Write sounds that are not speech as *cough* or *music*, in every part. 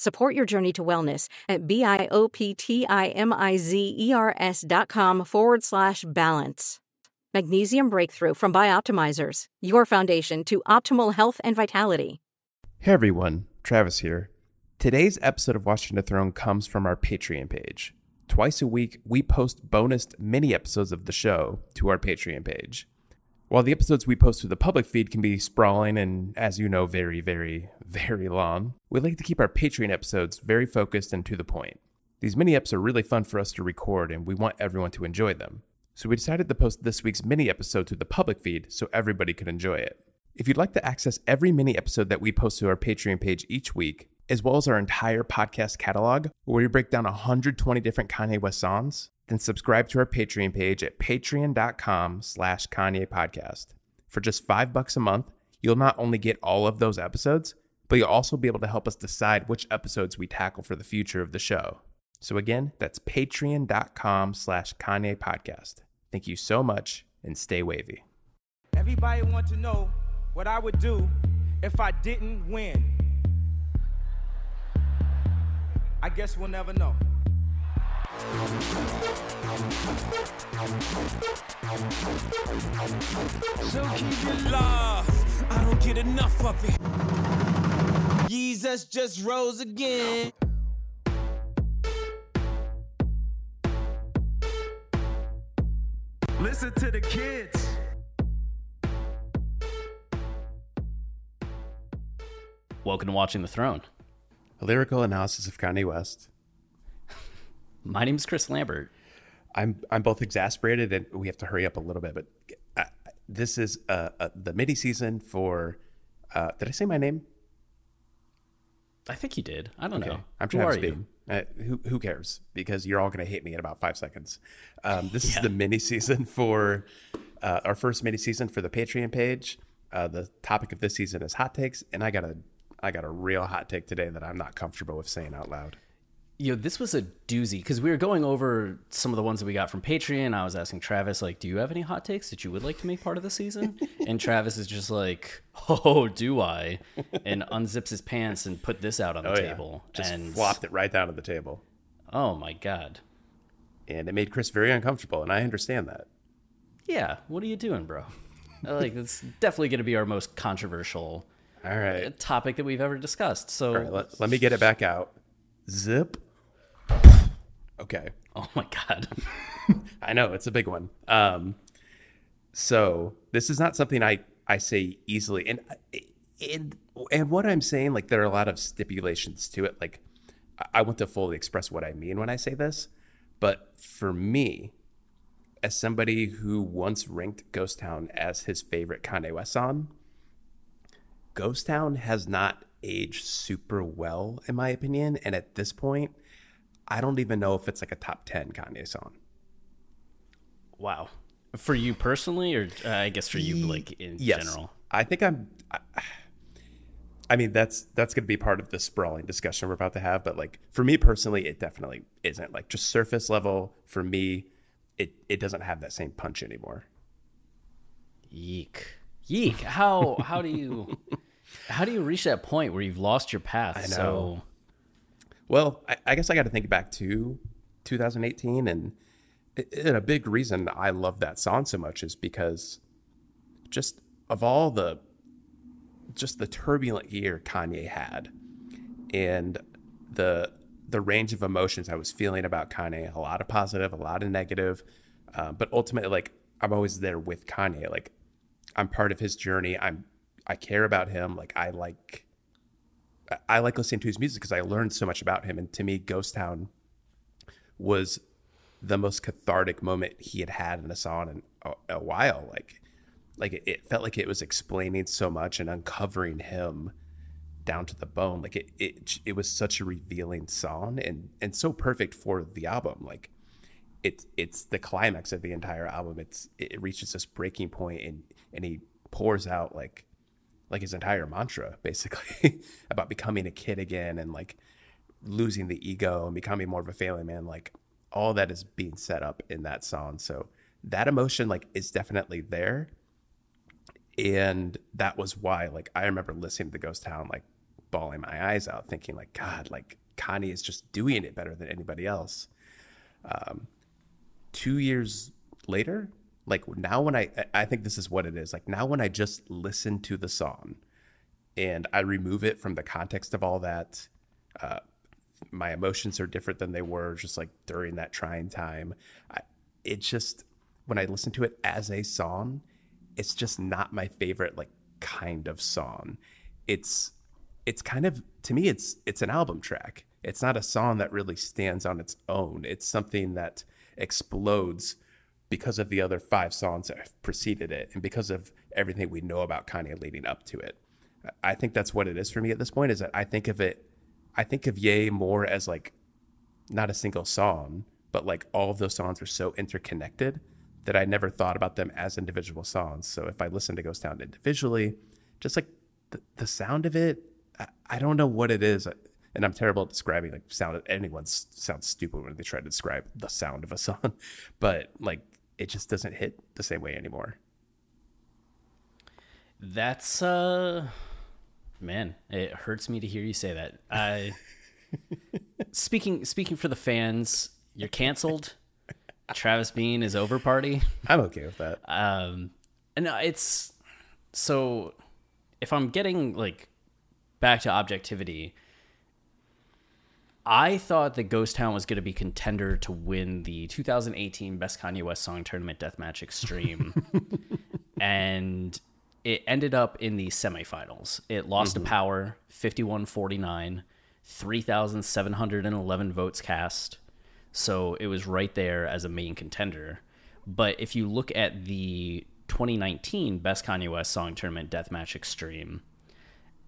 Support your journey to wellness at B-I-O-P-T-I-M-I-Z-E-R-S dot com forward slash balance. Magnesium Breakthrough from Bioptimizers, your foundation to optimal health and vitality. Hey everyone, Travis here. Today's episode of Watching the Throne comes from our Patreon page. Twice a week, we post bonus mini episodes of the show to our Patreon page. While the episodes we post to the public feed can be sprawling and, as you know, very, very, *laughs* very long, we like to keep our Patreon episodes very focused and to the point. These mini eps are really fun for us to record, and we want everyone to enjoy them. So we decided to post this week's mini episode to the public feed so everybody could enjoy it. If you'd like to access every mini episode that we post to our Patreon page each week, as well as our entire podcast catalog, where we break down 120 different Kanye West songs, then subscribe to our Patreon page at patreon.com slash Kanye Podcast. For just five bucks a month, you'll not only get all of those episodes, but you'll also be able to help us decide which episodes we tackle for the future of the show. So again, that's patreon.com slash Kanye Podcast. Thank you so much and stay wavy. Everybody want to know what I would do if I didn't win. I guess we'll never know. So keep your love. I don't get enough of it. Jesus just rose again. Listen to the kids. Welcome to Watching the Throne. A lyrical analysis of Kanye West. My name is Chris Lambert. I'm I'm both exasperated and we have to hurry up a little bit, but uh, this is uh, uh, the mini season for. Uh, did I say my name? I think you did. I don't know. I'm Who Travis you? Bean. Uh, who who cares? Because you're all going to hate me in about five seconds. Um, this is *laughs* the mini season for uh, our first mini season for the Patreon page. Uh, the topic of this season is hot takes, and I got a I got a real hot take today that I'm not comfortable with saying out loud. Yo, this was a doozy because we were going over some of the ones that we got from Patreon. I was asking Travis, like, do you have any hot takes that you would like to make part of the season? *laughs* and Travis is just like, oh, do I? And unzips his pants and put this out on the Oh, yeah. table. Just and flopped it right down on the table, Oh my god. and it made Chris very uncomfortable, and I understand that. Yeah, what are you doing, bro? like, it's definitely going to be our most controversial All right, uh, topic that we've ever discussed. So, right let, let me get it back out. Zip. Okay. oh my god. *laughs* I know it's a big one. Um, so this is not something I I say easily, and and and what I'm saying, like there are a lot of stipulations to it. Like I- want to fully express what I mean when I say this, but for me, as somebody who once ranked Ghost Town as his favorite Kanye West song, Ghost Town has not aged super well, in my opinion, and at this point. I don't even know if it's like a top 10 Kanye song. Wow. For you personally, or uh, I guess for you, like in yes. general? I think I'm. I, I mean, that's that's going to be part of the sprawling discussion we're about to have. But like for me personally, it definitely isn't. Like just surface level for me, it it doesn't have that same punch anymore. Yeek. Yeek. How how do you *laughs* how do you reach that point where you've lost your path? I know. So Well, I, I guess I got to think back to 2018, and, and a big reason I love that song so much is because just of all the just the turbulent year Kanye had, and the the range of emotions I was feeling about Kanye, a lot of positive, a lot of negative, uh, but ultimately, like I'm always there with Kanye. Like I'm part of his journey. I'm I care about him. Like I like I like listening to his music because I learned so much about him. And to me, Ghost Town was the most cathartic moment he had had in a song in a, a while. Like, like it, it, felt like it was explaining so much and uncovering him down to the bone. Like it, it, it was such a revealing song and and so perfect for the album. Like, it's it's the climax of the entire album. It's it reaches this breaking point and and he pours out like like his entire mantra *laughs* basically about becoming a kid again and like losing the ego and becoming more of a family man like all that is being set up in that song. So that emotion like is definitely there. And that was why like i remember listening to ghost town like bawling my eyes out thinking like god like kanye is just doing it better than anybody else. Um two years later like now when I I think this is what it is. Like now when I just listen to the song and I remove it from the context of all that, uh, my emotions are different than they were just like during that trying time. I, it just when I listen to it as a song, it's just not my favorite like kind of song. It's it's kind of to me it's it's an album track. It's not a song that really stands on its own. It's something that explodes because of the other five songs that have preceded it and because of everything we know about Kanye leading up to it. I think that's what it is for me at this point is that I think of it I think of Ye more as like not a single song, but like all of those songs are so interconnected that I never thought about them as individual songs. So if I listen to Ghost Town individually, just like the, the sound of it, I, I don't know what it is and I'm terrible at describing like sound. Anyone sounds stupid when they try to describe the sound of a *laughs* song, but like it just doesn't hit the same way anymore. That's uh man, it hurts me to hear you say that. I *laughs* speaking speaking for the fans, you're canceled. Travis Bean is over party. I'm okay with that. Um and it's so if I'm getting like back to objectivity, I thought that Ghost Town was going to be contender to win the 2018 Best Kanye West Song Tournament Deathmatch Extreme, *laughs* and it ended up in the semifinals. It lost mm-hmm. to Power 51 49, 3,711 votes cast. So it was right there as a main contender. But if you look at the 2019 Best Kanye West Song Tournament Deathmatch Extreme,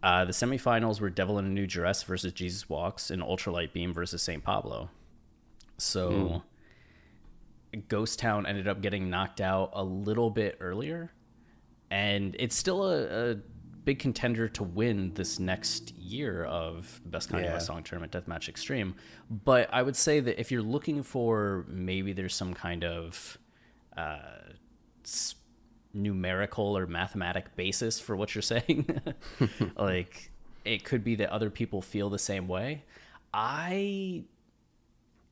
uh, the semifinals were Devil in a New Dress versus Jesus Walks and Ultralight Beam versus St. Pablo. So mm. Ghost Town ended up getting knocked out a little bit earlier. And it's still a, a big contender to win this next year of Best Kanye yeah. West Song Tournament Deathmatch Extreme. But I would say that if you're looking for maybe there's some kind of uh, numerical or mathematic basis for what you're saying. *laughs* like it could be that other people feel the same way. I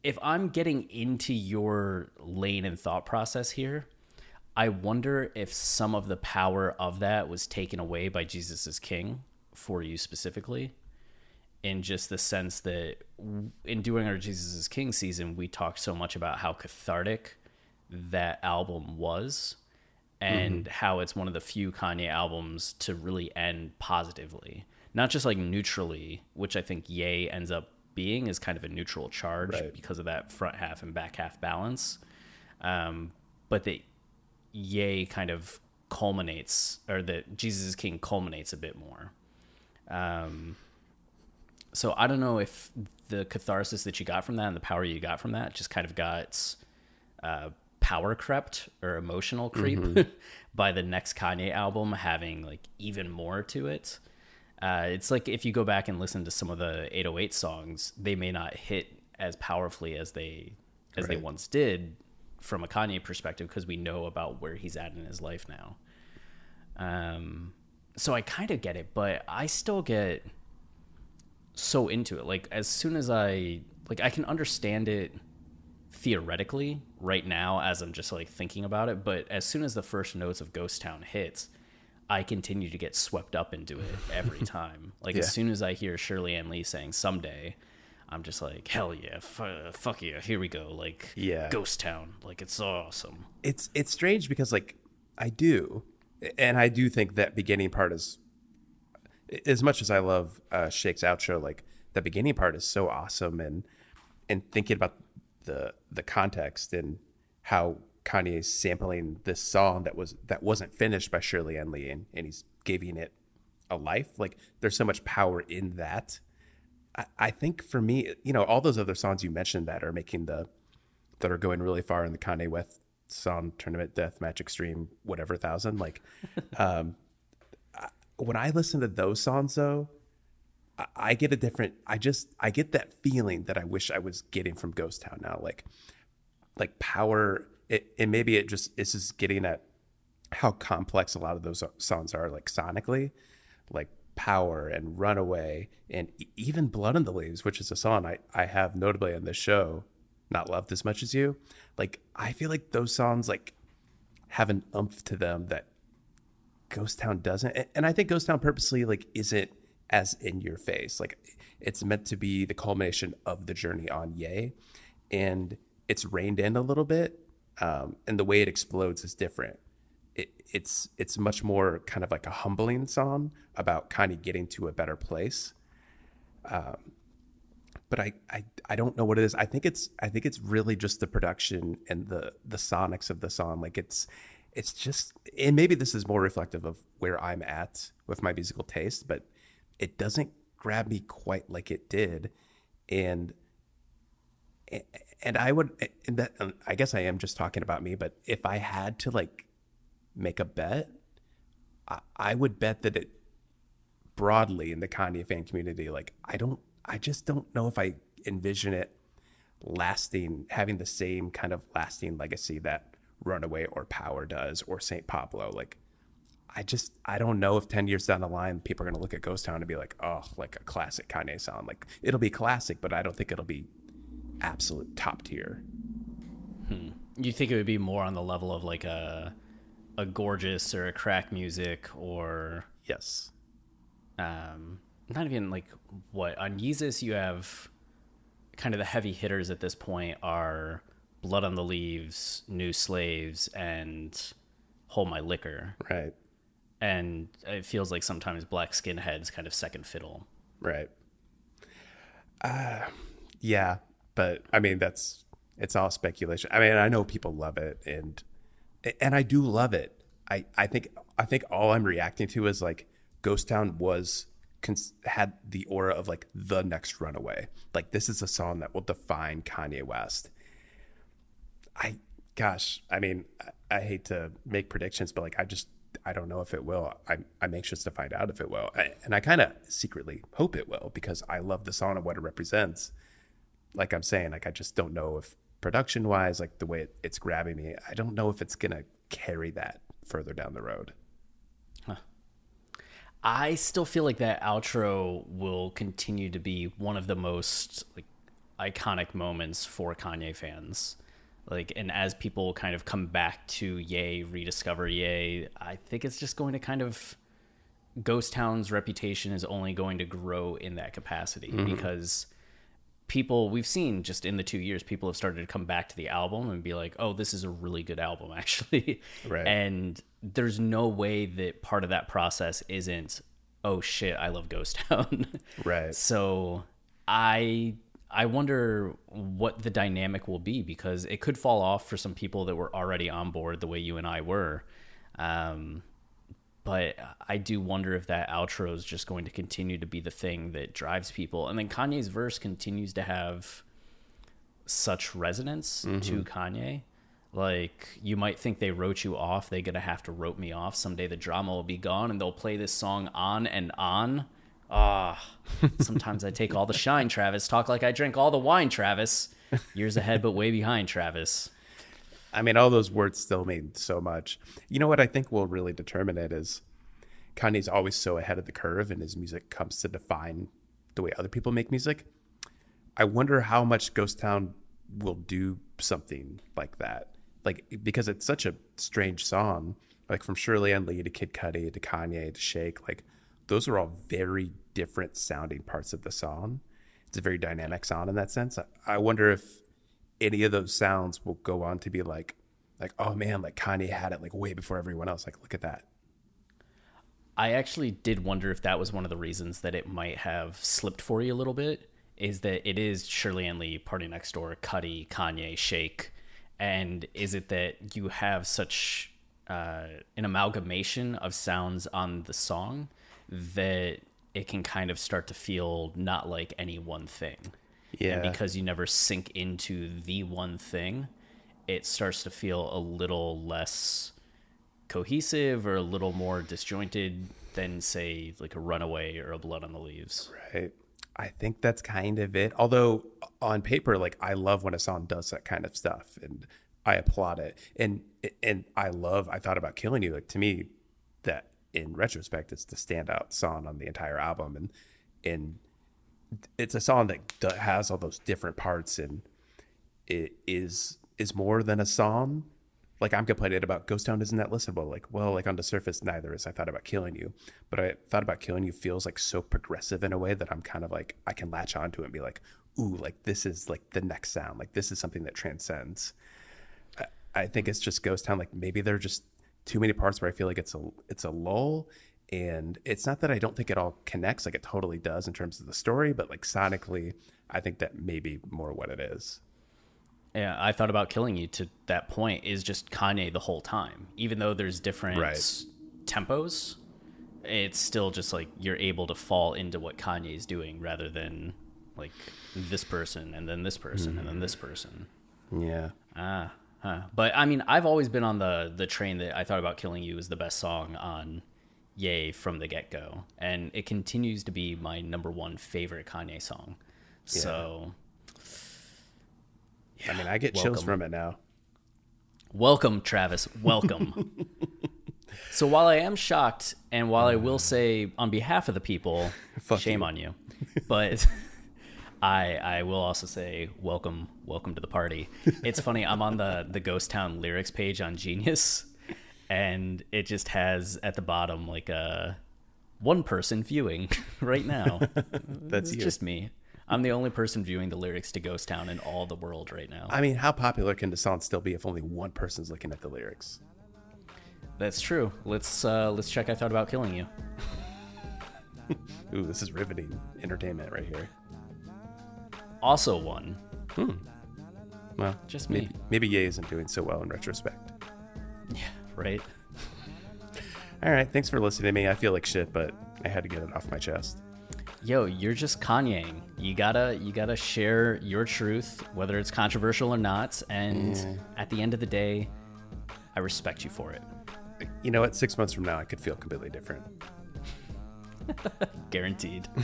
if I'm getting into your lane and thought process here, I wonder if some of the power of that was taken away by Jesus is King for you specifically. In just the sense that in doing our Jesus is King season, we talked so much about how cathartic that album was and mm-hmm. how it's one of the few Kanye albums to really end positively, not just like neutrally, which I think Ye ends up being is kind of a neutral charge right. because of that front half and back half balance. Um, but that Ye kind of culminates, or that Jesus is King culminates a bit more. Um, so I don't know if the catharsis that you got from that and the power you got from that just kind of got uh, power crept or emotional creep mm-hmm. *laughs* by the next Kanye album having like even more to it. Uh, it's like if you go back and listen to some of the 808 songs, they may not hit as powerfully as they as right. they once did from a Kanye perspective because we know about where he's at in his life now. Um, so I kind of get it, but I still get so into it. Like as soon as I like, I can understand it theoretically right now as I'm just like thinking about it, but as soon as the first notes of Ghost Town hits, I continue to get swept up into it every *laughs* time. Like yeah. as soon as I hear Shirley Ann Lee saying someday, I'm just like, hell yeah, f- fuck yeah, here we go. Like, yeah, Ghost Town, like it's awesome. It's it's strange because like I do, and I do think that beginning part is as much as I love uh, Shake's outro, like the beginning part is so awesome, and and thinking about the the context and how Kanye's sampling this song that was that wasn't finished by Shirley Ann Lee, and, and he's giving it a life. Like there's so much power in that. I, I think for me, you know, all those other songs you mentioned that are making the that are going really far in the Kanye West song tournament, Death Match Extreme, whatever thousand. Like, *laughs* um, when I listen to those songs, though, I, get a different. I just I get that feeling that I wish I was getting from Ghost Town now. Like, like power. It, and maybe it just is just getting at how complex a lot of those uh, songs are, like sonically, like Power and Runaway, and even Blood on the Leaves, which is a song I, I have notably on this show not loved as much as you. Like I feel like those songs like have an umph to them that Ghost Town doesn't. And I think Ghost Town purposely like isn't as in your face. Like it's meant to be the culmination of the journey on Ye, and it's reined in a little bit. Um, and the way it explodes is different. It, it's it's much more kind of like a humbling song about kind of getting to a better place. Um, but I, I I don't know what it is. I think it's I think it's really just the production and the the sonics of the song. Like it's it's just and maybe this is more reflective of where I'm at with my musical taste, but it doesn't grab me quite like it did. And and I would and that I guess I am just talking about me, but if I had to like make a bet, I, I would bet that it broadly in the Kanye fan community, like I don't I just don't know if I envision it lasting, having the same kind of lasting legacy that Runaway or Power does or St. Pablo. Like, I just, I don't know if 10 years down the line, people are going to look at Ghost Town and be like, oh, like a classic Kanye song. Like, it'll be classic, but I don't think it'll be absolute top tier. Hmm. You think it would be more on the level of like a, a gorgeous or a crack music or. Yes. Um, not even like what on Yeezus you have kind of the heavy hitters at this point are Blood on the Leaves, New Slaves, and Hold My Liquor. Right. And it feels like sometimes Black Skinhead's kind of second fiddle. Right. Uh yeah, but I mean that's it's all speculation. I mean, I know people love it and and I do love it. I I think I think all I'm reacting to is like Ghost Town was cons- had the aura of like the next runaway. Like this is a song that will define Kanye West. I gosh, I mean, I, I hate to make predictions, but like I just I don't know if it will. I'm I'm anxious to find out if it will, I, and I kind of secretly hope it will because I love the song and what it represents. Like I'm saying, like I just don't know if production wise, like the way it, it's grabbing me, I don't know if it's gonna carry that further down the road. I still feel like that outro will continue to be one of the most like iconic moments for Kanye fans. Like, and as people kind of come back to Ye rediscover Ye I think it's just going to kind of Ghost Town's reputation is only going to grow in that capacity mm-hmm. because people we've seen just in the two years people have started to come back to the album and be like oh this is a really good album *laughs* actually. Right. And there's no way that part of that process isn't oh shit i love ghost town. *laughs* Right. So i i wonder what the dynamic will be because it could fall off for some people that were already on board the way you and i were um but I do wonder if that outro is just going to continue to be the thing that drives people. And then Kanye's verse continues to have such resonance mm-hmm. to Kanye. Like you might think they wrote you off, they're gonna have to rope me off. Someday the drama will be gone and they'll play this song on and on. Ah, sometimes I take all the shine, Travis. Talk like I drink all the wine, Travis. Years ahead, but way behind, Travis. I mean, all those words still mean so much. You know what I think will really determine it is Kanye's always so ahead of the curve and his music comes to define the way other people make music. I wonder how much Ghost Town will do something like that. Like because it's such a strange song, like from Shirley Ann Lee to Kid Cudi to Kanye to Shake, like those are all very different sounding parts of the song. It's a very dynamic sound in that sense. I wonder if any of those sounds will go on to be like like oh man like kanye had it like way before everyone else like look at that I actually did wonder if that was one of the reasons that it might have slipped for you a little bit. Is that it is Shirley Ann Lee, Party Next Door, Cudi, Kanye, Shake, and is it that you have such uh, an amalgamation of sounds on the song that it can kind of start to feel not like any one thing? Yeah. And because you never sink into the one thing, it starts to feel a little less cohesive or a little more disjointed than say like a runaway or a blood on the leaves. Right. I think that's kind of it. Although on paper, like I love when a song does that kind of stuff, and I applaud it. And and I love. I thought about killing you. Like to me, that in retrospect, it's the standout song on the entire album, and and it's a song that has all those different parts, and it is is more than a song. Like I'm complaining about Ghost Town isn't that listenable. Like, well, like on the surface, neither is I thought about killing you. But I thought about killing you feels like so progressive in a way that I'm kind of like I can latch onto it and be like, ooh, like this is like the next sound. Like this is something that transcends. I, I think it's just Ghost Town. Like maybe they're just too many parts where I feel like it's a it's a lull. And it's not that I don't think it all connects, like it totally does in terms of the story, but like sonically, I think that may be more what it is. Yeah, I thought about killing you to that point is just Kanye the whole time. Even though there's different Right. tempos, it's still just like you're able to fall into what Kanye's doing rather than like this person and then this person and then this person. Yeah. Ah, huh. But I mean, I've always been on the the train that I thought about killing you is the best song on Ye from the get go, and it continues to be my number one favorite Kanye song. So I mean, I get chills from it now. welcome, Travis. Welcome. *laughs* so while I am shocked, and while I mm. will say on behalf of the people, *laughs* shame you. on you, *laughs* but. I, I will also say welcome welcome to the party. *laughs* It's funny I'm on the the Ghost Town lyrics page on Genius, and it just has at the bottom like a one person viewing *laughs* right now. *laughs* That's it's just me. I'm the only person viewing the lyrics to Ghost Town in all the world right now. I mean, how popular can the song still be if only one person's looking at the lyrics? That's true. Let's uh, let's check. I thought about killing you. Ooh, this is riveting entertainment right here. Also one. Hmm. Well, Just me. maybe, maybe Ye isn't doing so well in retrospect. Yeah, right. *laughs* All right, thanks for listening to me. I feel like shit, but I had to get it off my chest. Yo, you're just Kanyeing. You gotta you gotta share your truth, whether it's controversial or not. And at the end of the day, I respect you for it. You know what? Six months from now, I could feel completely different. *laughs* Guaranteed. *laughs*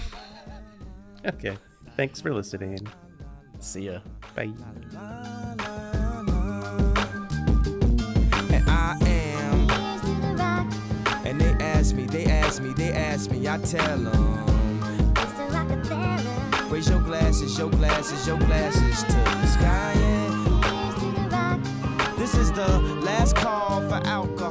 Okay, Thanks for listening. See ya. Bye. And they ask me, they ask me, they ask me, I tell them. Raise your glasses, your glasses, your glasses to the sky. Yeah. This is the last call for alcohol.